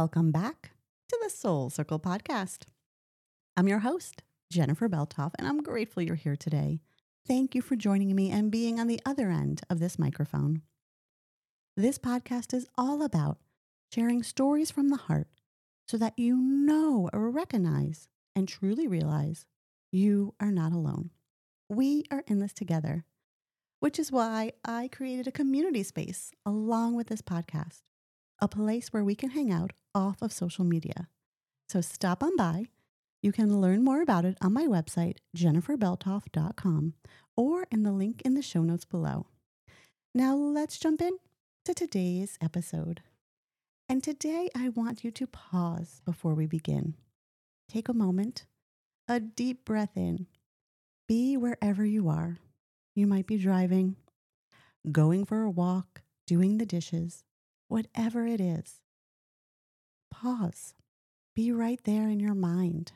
Welcome back to the Soul Circle podcast. I'm your host, Jennifer Belthoff, and I'm grateful you're here today. Thank you for joining me and being on the other end of this microphone. This podcast is all about sharing stories from the heart so that you know, or recognize, and truly realize you are not alone. We are in this together, which is why I created a community space along with this podcast, a place where we can hang out off of social media. So stop on by. You can learn more about it on my website, jenniferbelthoff.com, or in the link in the show notes below. Now let's jump in to today's episode. And today I want you to pause before we begin. Take a moment, a deep breath in. Be wherever you are. You might be driving, going for a walk, doing the dishes, whatever it is. Pause. Be right there in your mind.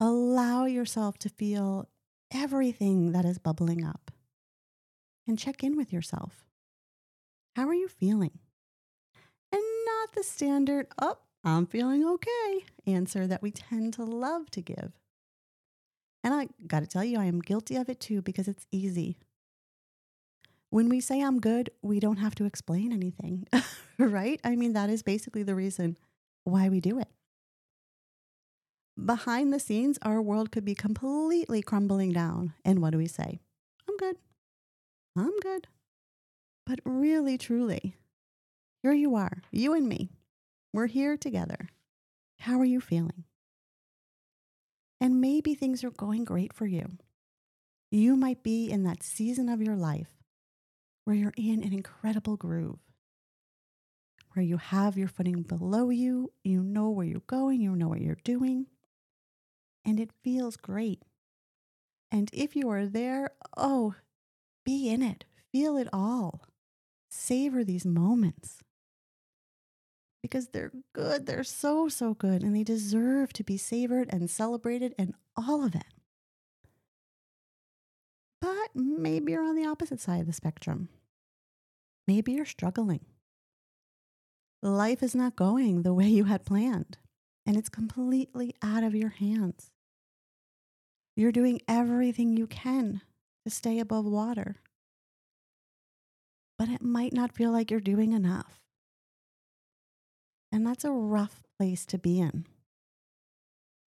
Allow yourself to feel everything that is bubbling up and check in with yourself. How are you feeling? And not the standard, oh, I'm feeling okay answer that we tend to love to give. And I got to tell you, I am guilty of it too because it's easy. When we say I'm good, we don't have to explain anything, right? I mean, that is basically the reason why we do it. Behind the scenes, our world could be completely crumbling down. And what do we say? I'm good. I'm good. But really, truly, here you are, you and me. We're here together. How are you feeling? And maybe things are going great for you. You might be in that season of your life where you're in an incredible groove, where you have your footing below you, you know where you're going, you know what you're doing, and it feels great. And if you are there, oh, be in it, feel it all. Savor these moments because they're good. They're so, so good, and they deserve to be savored and celebrated and all of it. Maybe you're on the opposite side of the spectrum. Maybe you're struggling. Life is not going the way you had planned, and it's completely out of your hands. You're doing everything you can to stay above water but it might not feel like you're doing enough. And that's a rough place to be in.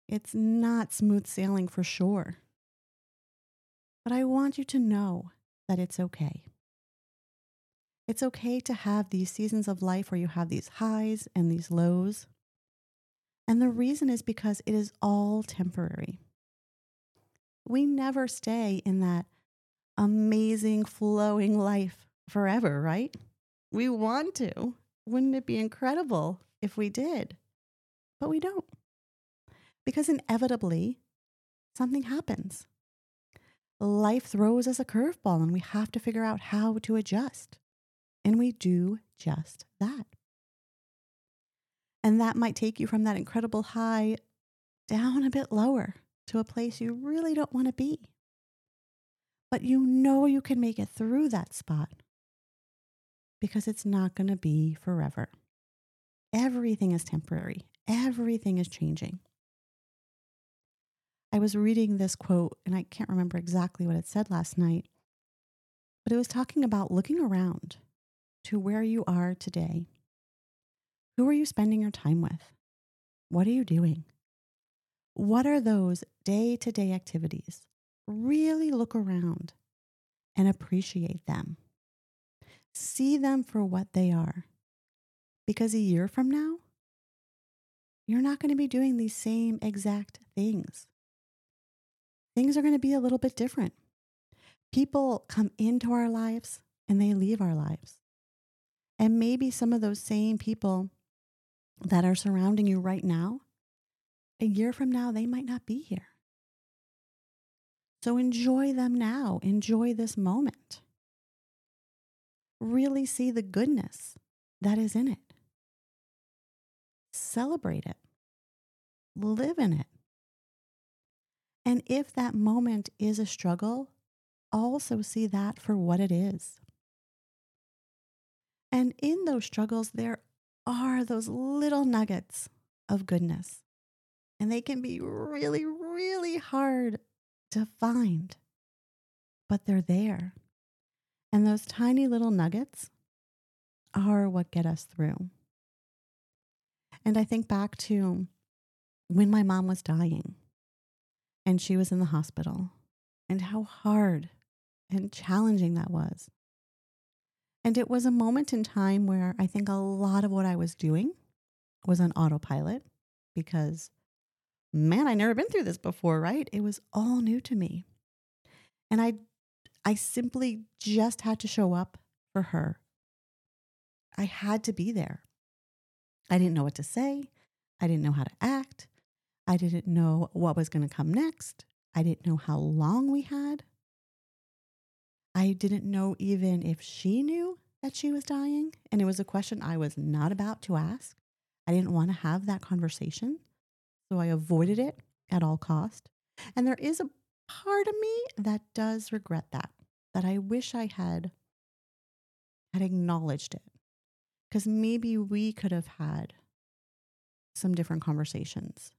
It's not smooth sailing for sure. But I want you to know that it's okay. It's okay to have these seasons of life where you have these highs and these lows. And the reason is because it is all temporary. We never stay in that amazing flowing life forever, right? We want to. Wouldn't it be incredible if we did? But we don't. Because inevitably, something happens. Life throws us a curveball and we have to figure out how to adjust. And we do just that. And that might take you from that incredible high down a bit lower to a place you really don't want to be. But you know you can make it through that spot because it's not going to be forever. Everything is temporary, everything is changing. I was reading this quote, and I can't remember exactly what it said last night, but it was talking about looking around to where you are today. Who are you spending your time with? What are you doing? What are those day to day activities? Really look around and appreciate them. See them for what they are. Because a year from now, you're not going to be doing these same exact things. Things are going to be a little bit different. People come into our lives and they leave our lives. And maybe some of those same people that are surrounding you right now, a year from now, they might not be here. So enjoy them now. Enjoy this moment really see the goodness that is in it. Celebrate it, live in it. And if that moment is a struggle, also see that for what it is. And in those struggles, there are those little nuggets of goodness. And they can be really, really hard to find, but they're there. And those tiny little nuggets are what get us through. And I think back to when my mom was dying and she was in the hospital and how hard and challenging that was. And it was a moment in time where I think a lot of what I was doing was on autopilot because, man, I never been through this before, right? It was all new to me. And I, I simply just had to show up for her. I had to be there. I didn't know what to say. I didn't know how to act. I didn't know what was going to come next. I didn't know how long we had. I didn't know even if she knew that she was dying. And it was a question I was not about to ask. I didn't want to have that conversation. So I avoided it at all cost. And there is a part of me that does regret that, that I wish I had had acknowledged it. Because maybe we could have had some different conversations.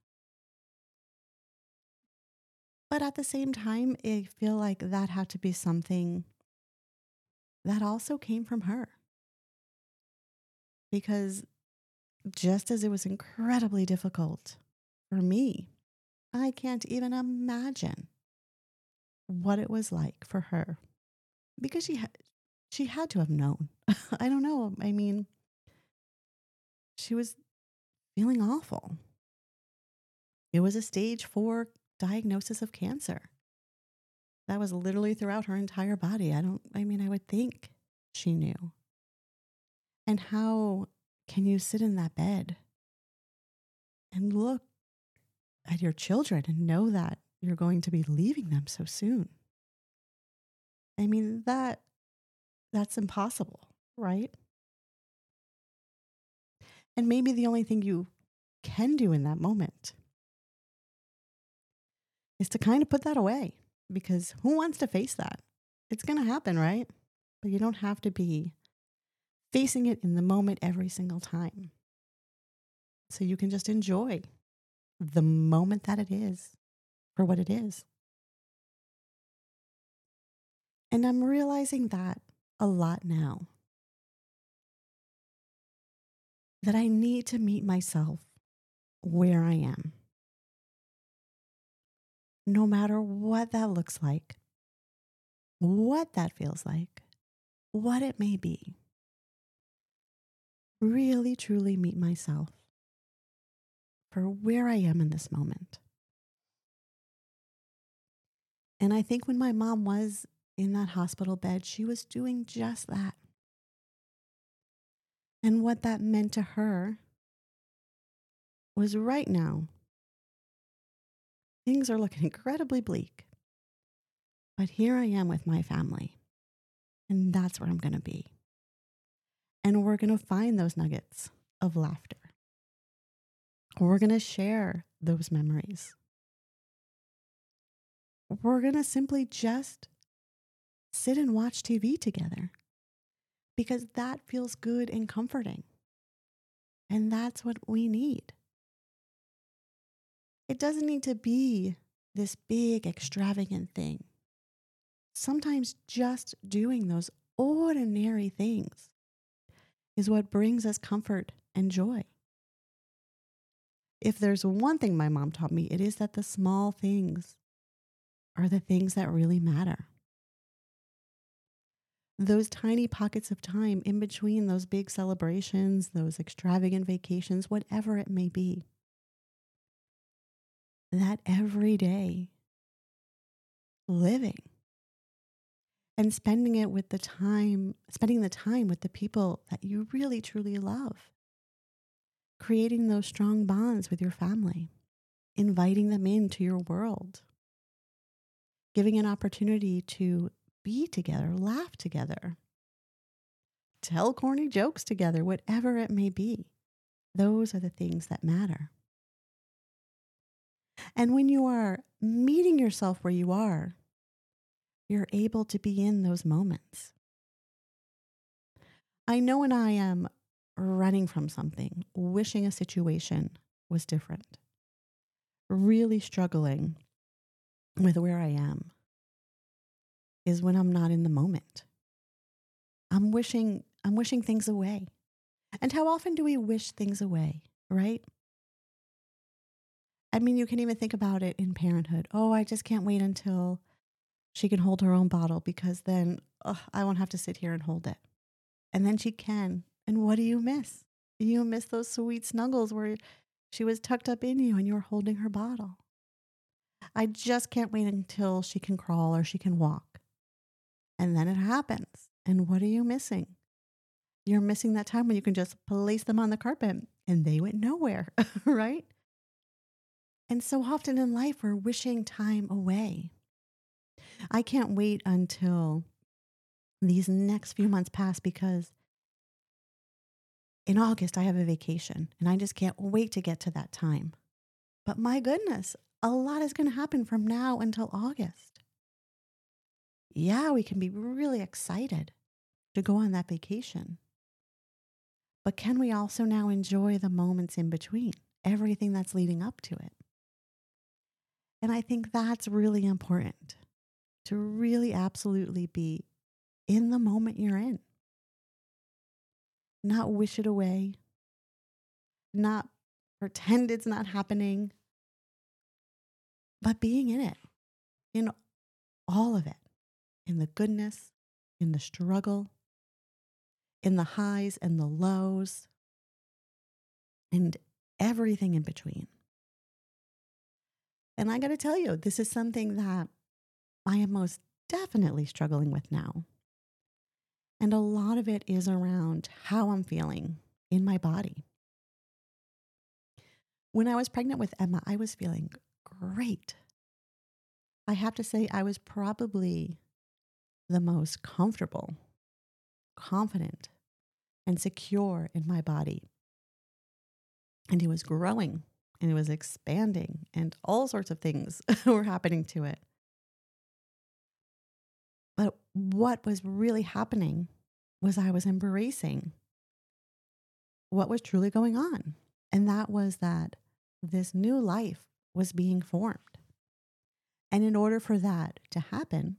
But at the same time, I feel like that had to be something that also came from her. Because just as it was incredibly difficult for me, I can't even imagine what it was like for her because she had she had to have known. I don't know. I mean, she was feeling awful. It was a stage 4 diagnosis of cancer. That was literally throughout her entire body. I don't, I mean, I would think she knew. And how can you sit in that bed and look at your children and know that you're going to be leaving them so soon? I mean, that, that's impossible, right? And maybe the only thing you can do in that moment is to kind of put that away because who wants to face that? It's going to happen, right? But you don't have to be facing it in the moment every single time. So you can just enjoy the moment that it is for what it is. And I'm realizing that a lot now. That I need to meet myself where I am no matter what that looks like, what that feels like, what it may be. Really, truly meet myself for where I am in this moment. And I think when my mom was in that hospital bed, she was doing just that. And what that meant to her was right now, Things are looking incredibly bleak. But here I am with my family, and that's where I'm going to be. And we're going to find those nuggets of laughter. We're going to share those memories. We're going to simply just sit and watch TV together because that feels good and comforting. And that's what we need. It doesn't need to be this big, extravagant thing. Sometimes just doing those ordinary things is what brings us comfort and joy. If there's one thing my mom taught me, it is that the small things are the things that really matter. Those tiny pockets of time in between those big celebrations, those extravagant vacations, whatever it may be that every day living and spending it with the time, spending the time with the people that you really truly love, creating those strong bonds with your family, inviting them into your world, giving an opportunity to be together, laugh together, tell corny jokes together, whatever it may be. Those are the things that matter. And when you are meeting yourself where you are, you're able to be in those moments. I know when I am running from something, wishing a situation was different, really struggling with where I am, is when I'm not in the moment. I'm wishing I'm wishing things away. And how often do we wish things away, right? I mean, you can even think about it in parenthood. Oh, I just can't wait until she can hold her own bottle because then ugh, I won't have to sit here and hold it. And then she can. And what do you miss? You miss those sweet snuggles where she was tucked up in you and you were holding her bottle. I just can't wait until she can crawl or she can walk. And then it happens. And what are you missing? You're missing that time when you can just place them on the carpet and they went nowhere, right? And so often in life, we're wishing time away. I can't wait until these next few months pass because in August, I have a vacation and I just can't wait to get to that time. But my goodness, a lot is going to happen from now until August. Yeah, we can be really excited to go on that vacation. But can we also now enjoy the moments in between, everything that's leading up to it? And I think that's really important to really absolutely be in the moment you're in, not wish it away, not pretend it's not happening, but being in it, in all of it, in the goodness, in the struggle, in the highs and the lows, and everything in between. And I got to tell you, this is something that I am most definitely struggling with now. And a lot of it is around how I'm feeling in my body. When I was pregnant with Emma, I was feeling great. I have to say, I was probably the most comfortable, confident, and secure in my body. And it was growing and it was expanding, and all sorts of things were happening to it. But what was really happening was I was embracing what was truly going on. And that was that this new life was being formed. And in order for that to happen,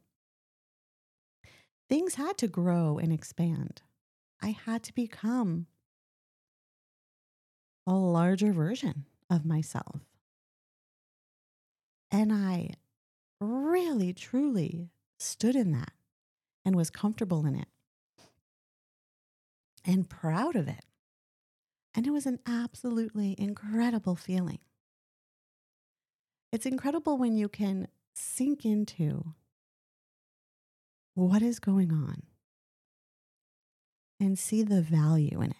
things had to grow and expand. I had to become a larger version of myself. And I really, truly stood in that and was comfortable in it and proud of it. And it was an absolutely incredible feeling. It's incredible when you can sink into what is going on and see the value in it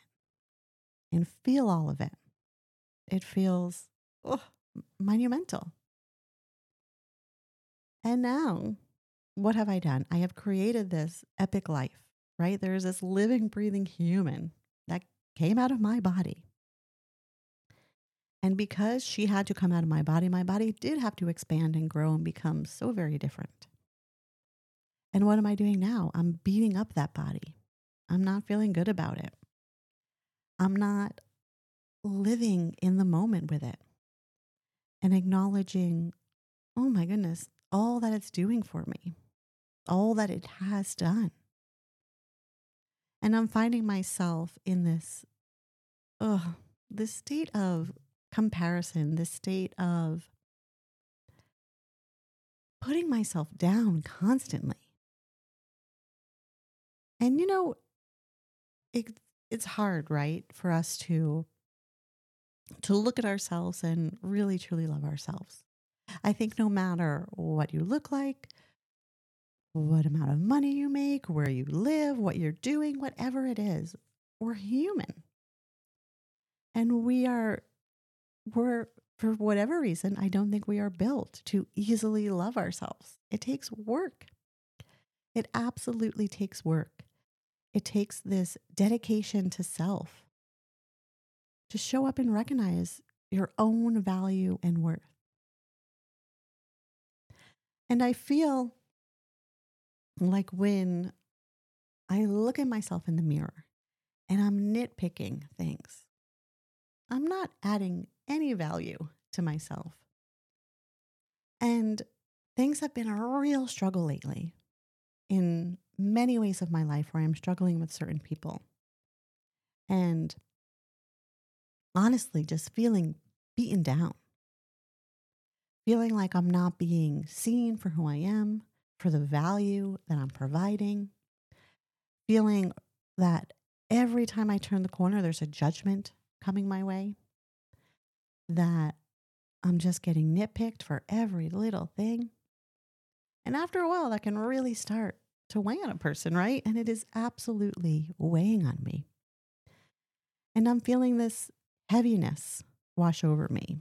and feel all of it. It feels oh, monumental. And now, what have I done? I have created this epic life, right? There's this living, breathing human that came out of my body. And because she had to come out of my body, my body did have to expand and grow and become so very different. And what am I doing now? I'm beating up that body. I'm not feeling good about it. I'm not living in the moment with it and acknowledging, oh my goodness, all that it's doing for me, all that it has done. And I'm finding myself in this, oh, this state of comparison, this state of putting myself down constantly. And you know, it, it's hard, right, for us to to look at ourselves and really truly love ourselves. I think no matter what you look like, what amount of money you make, where you live, what you're doing, whatever it is, we're human. And we are, we're, for whatever reason, I don't think we are built to easily love ourselves. It takes work. It absolutely takes work. It takes this dedication to self to show up and recognize your own value and worth. And I feel like when I look at myself in the mirror and I'm nitpicking things. I'm not adding any value to myself. And things have been a real struggle lately in many ways of my life where I'm struggling with certain people. And honestly, just feeling beaten down, feeling like I'm not being seen for who I am, for the value that I'm providing, feeling that every time I turn the corner, there's a judgment coming my way, that I'm just getting nitpicked for every little thing. And after a while, that can really start to weigh on a person, right? And it is absolutely weighing on me. And I'm feeling this heaviness wash over me.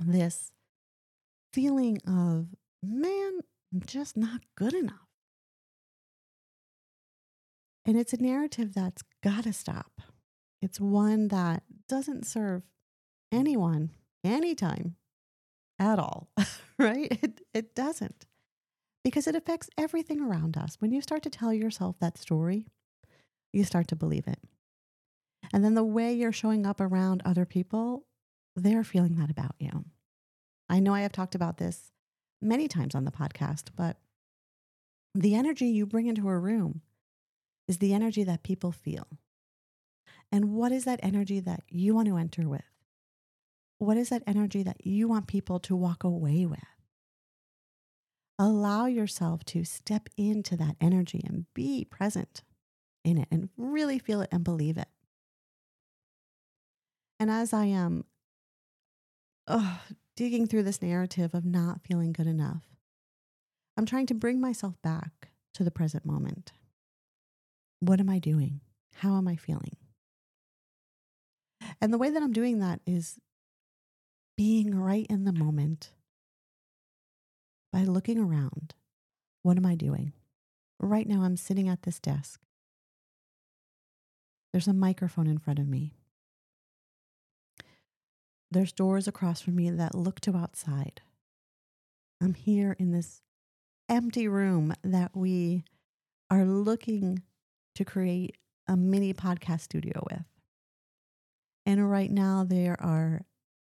This feeling of, man, I'm just not good enough. And it's a narrative that's got to stop. It's one that doesn't serve anyone anytime at all, right? It, it doesn't because it affects everything around us. When you start to tell yourself that story, you start to believe it. And then the way you're showing up around other people, they're feeling that about you. I know I have talked about this many times on the podcast, but the energy you bring into a room is the energy that people feel. And what is that energy that you want to enter with? What is that energy that you want people to walk away with? Allow yourself to step into that energy and be present in it and really feel it and believe it. And as I am oh, digging through this narrative of not feeling good enough, I'm trying to bring myself back to the present moment. What am I doing? How am I feeling? And the way that I'm doing that is being right in the moment by looking around. What am I doing? Right now, I'm sitting at this desk. There's a microphone in front of me. There's doors across from me that look to outside. I'm here in this empty room that we are looking to create a mini podcast studio with. And right now, there are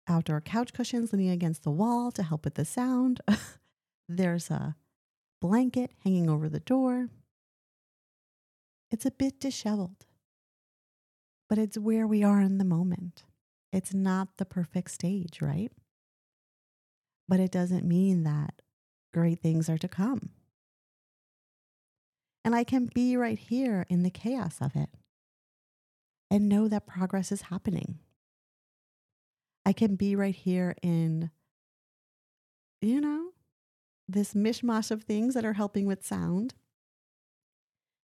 outdoor couch cushions leaning against the wall to help with the sound. There's a blanket hanging over the door. It's a bit disheveled, but it's where we are in the moment. It's not the perfect stage, right? But it doesn't mean that great things are to come. And I can be right here in the chaos of it and know that progress is happening. I can be right here in, you know, this mishmash of things that are helping with sound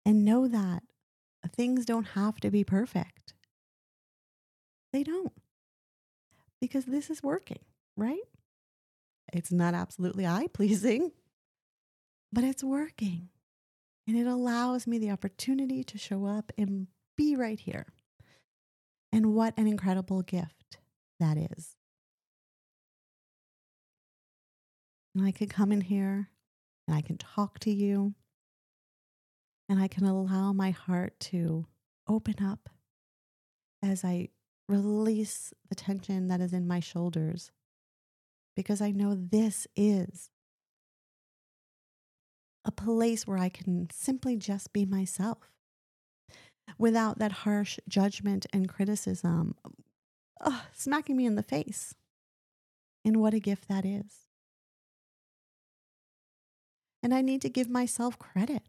and know that things don't have to be perfect. They don't, because this is working, right? It's not absolutely eye pleasing, but it's working. And it allows me the opportunity to show up and be right here. And what an incredible gift that is. And I can come in here and I can talk to you and I can allow my heart to open up as I release the tension that is in my shoulders because I know this is a place where I can simply just be myself without that harsh judgment and criticism smacking me in the face. And what a gift that is. And I need to give myself credit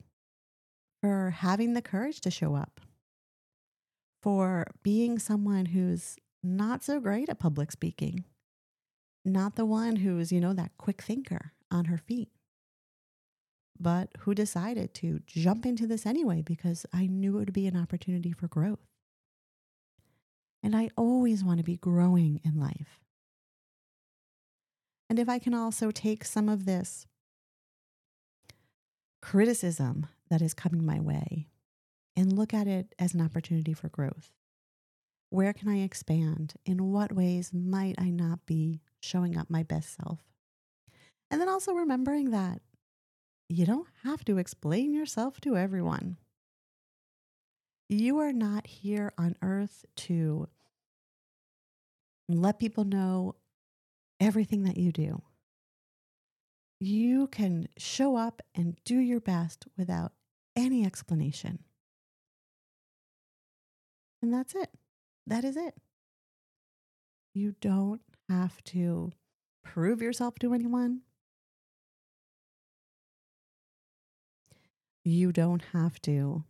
for having the courage to show up, for being someone who's not so great at public speaking, not the one who's, you know, that quick thinker on her feet, but who decided to jump into this anyway because I knew it would be an opportunity for growth. And I always want to be growing in life. And if I can also take some of this criticism that is coming my way and look at it as an opportunity for growth. Where can I expand? In what ways might I not be showing up my best self? And then also remembering that you don't have to explain yourself to everyone. You are not here on earth to let people know everything that you do. You can show up and do your best without any explanation. And that's it. That is it. You don't have to prove yourself to anyone. You don't have to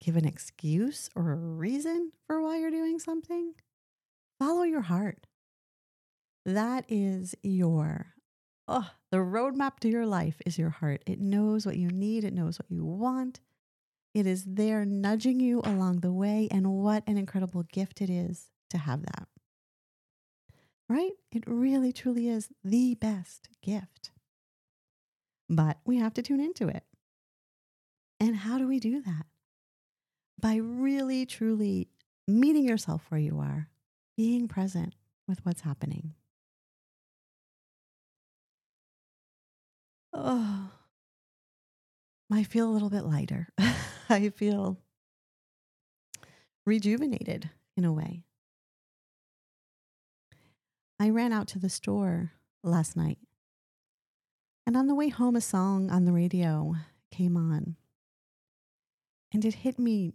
give an excuse or a reason for why you're doing something. Follow your heart. That is your, oh, the roadmap to your life is your heart. It knows what you need, it knows what you want. It is there nudging you along the way. And what an incredible gift it is to have that. Right? It really, truly is the best gift. But we have to tune into it. And how do we do that? By really, truly meeting yourself where you are, being present with what's happening. Oh, I feel a little bit lighter. I feel rejuvenated in a way. I ran out to the store last night, and on the way home, a song on the radio came on. And it hit me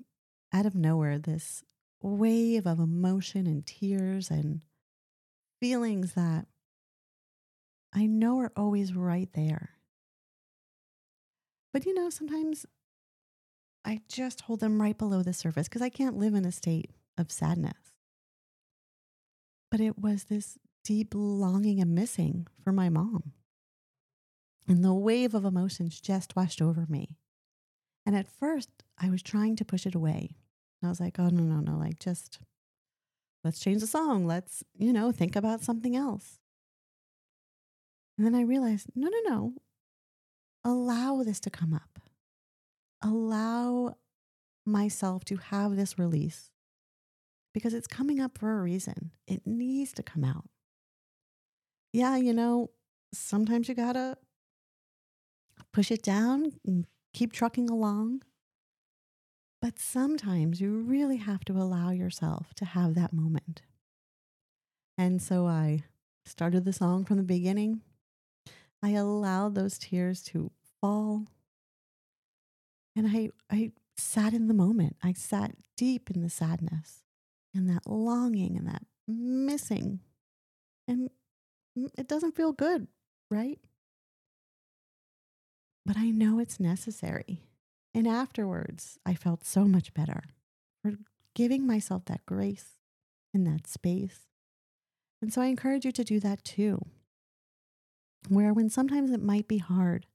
out of nowhere this wave of emotion and tears and feelings that I know are always right there. But you know, sometimes I just hold them right below the surface because I can't live in a state of sadness. But it was this deep longing and missing for my mom. And the wave of emotions just washed over me. And at first, I was trying to push it away. I was like, oh, no, no, no, like just let's change the song. Let's, you know, think about something else. And then I realized, no, no, no. Allow this to come up allow myself to have this release because it's coming up for a reason. It needs to come out. Yeah, you know, sometimes you gotta push it down and keep trucking along. But sometimes you really have to allow yourself to have that moment. And so I started the song from the beginning. I allowed those tears to fall and I, I sat in the moment. I sat deep in the sadness and that longing and that missing. And it doesn't feel good, right? But I know it's necessary. And afterwards, I felt so much better for giving myself that grace and that space. And so I encourage you to do that too. Where when sometimes it might be hard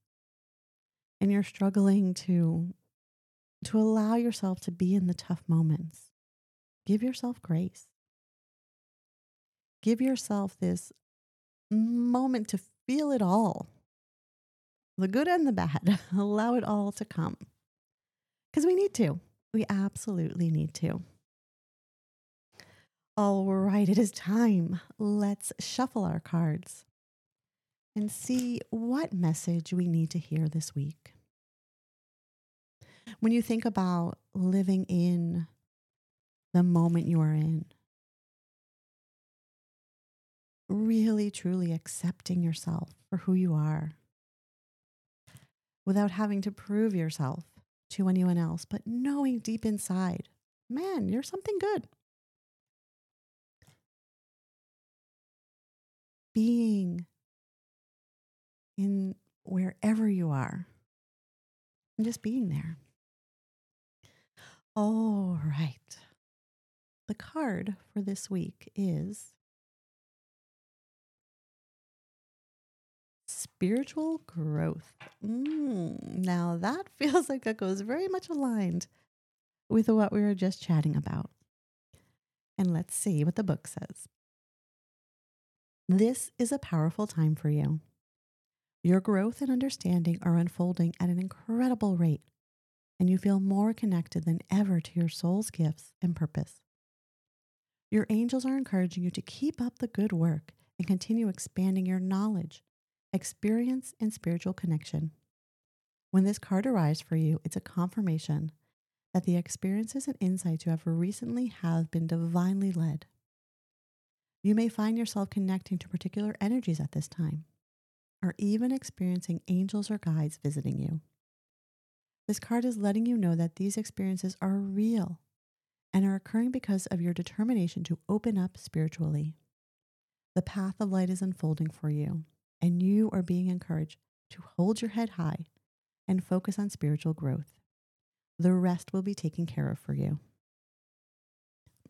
and you're struggling to to allow yourself to be in the tough moments. Give yourself grace. Give yourself this moment to feel it all the good and the bad. Allow it all to come. Because we need to. We absolutely need to. All right, it is time. Let's shuffle our cards and see what message we need to hear this week when you think about living in the moment you are in, really truly accepting yourself for who you are without having to prove yourself to anyone else, but knowing deep inside, man, you're something good. Being in wherever you are and just being there. All right. The card for this week is spiritual growth. Mm, now, that feels like that goes very much aligned with what we were just chatting about. And let's see what the book says. This is a powerful time for you. Your growth and understanding are unfolding at an incredible rate and you feel more connected than ever to your soul's gifts and purpose. Your angels are encouraging you to keep up the good work and continue expanding your knowledge, experience, and spiritual connection. When this card arrives for you, it's a confirmation that the experiences and insights you have recently have been divinely led. You may find yourself connecting to particular energies at this time, or even experiencing angels or guides visiting you. This card is letting you know that these experiences are real and are occurring because of your determination to open up spiritually. The path of light is unfolding for you, and you are being encouraged to hold your head high and focus on spiritual growth. The rest will be taken care of for you.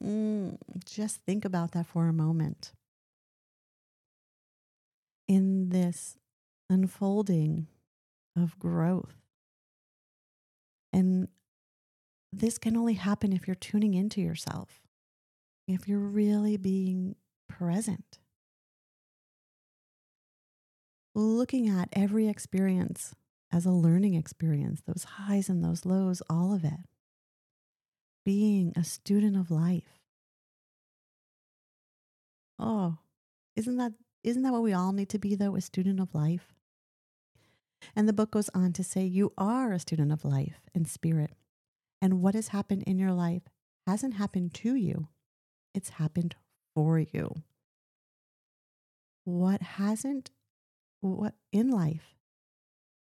Mm, just think about that for a moment. In this unfolding of growth, and this can only happen if you're tuning into yourself, if you're really being present. Looking at every experience as a learning experience, those highs and those lows, all of it. Being a student of life. Oh, isn't that isn't that what we all need to be though, a student of life? And the book goes on to say you are a student of life and spirit. And what has happened in your life hasn't happened to you. It's happened for you. What hasn't what in life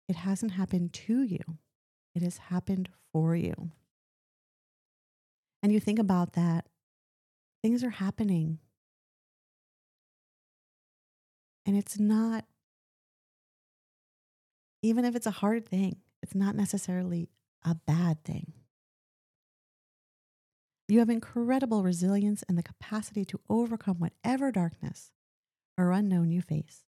it hasn't happened to you, it has happened for you. And you think about that, things are happening. And it's not, even if it's a hard thing, it's not necessarily a bad thing. You have incredible resilience and the capacity to overcome whatever darkness or unknown you face.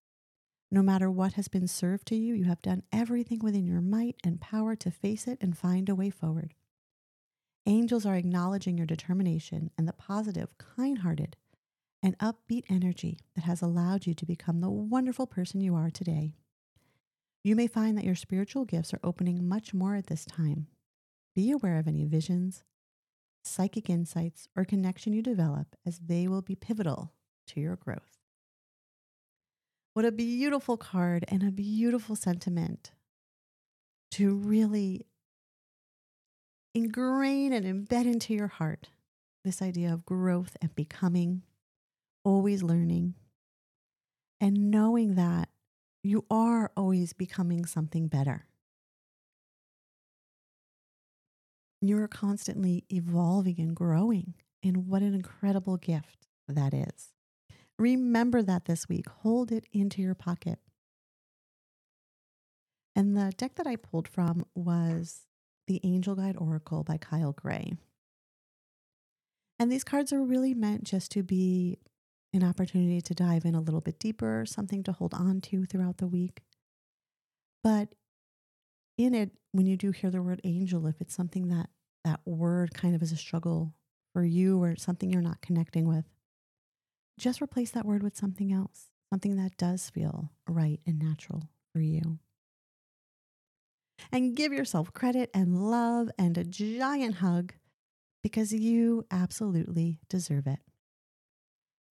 No matter what has been served to you, you have done everything within your might and power to face it and find a way forward. Angels are acknowledging your determination and the positive, kind hearted, and upbeat energy that has allowed you to become the wonderful person you are today. You may find that your spiritual gifts are opening much more at this time. Be aware of any visions, psychic insights, or connection you develop, as they will be pivotal to your growth. What a beautiful card and a beautiful sentiment to really ingrain and embed into your heart this idea of growth and becoming, always learning, and knowing that you are always becoming something better. You are constantly evolving and growing, and what an incredible gift that is. Remember that this week. Hold it into your pocket. And the deck that I pulled from was the Angel Guide Oracle by Kyle Gray. And these cards are really meant just to be an opportunity to dive in a little bit deeper, something to hold on to throughout the week. But in it, when you do hear the word angel, if it's something that that word kind of is a struggle for you or something you're not connecting with, just replace that word with something else, something that does feel right and natural for you. And give yourself credit and love and a giant hug because you absolutely deserve it.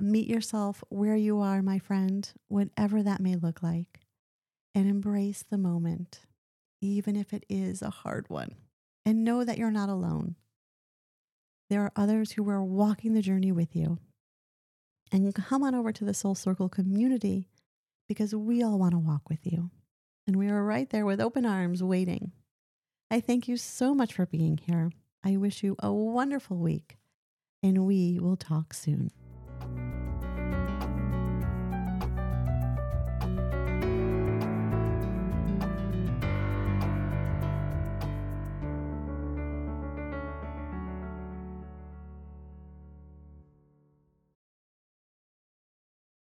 Meet yourself where you are, my friend, whatever that may look like, and embrace the moment, even if it is a hard one. And know that you're not alone. There are others who are walking the journey with you and come on over to the Soul Circle community because we all want to walk with you. And we are right there with open arms waiting. I thank you so much for being here. I wish you a wonderful week, and we will talk soon.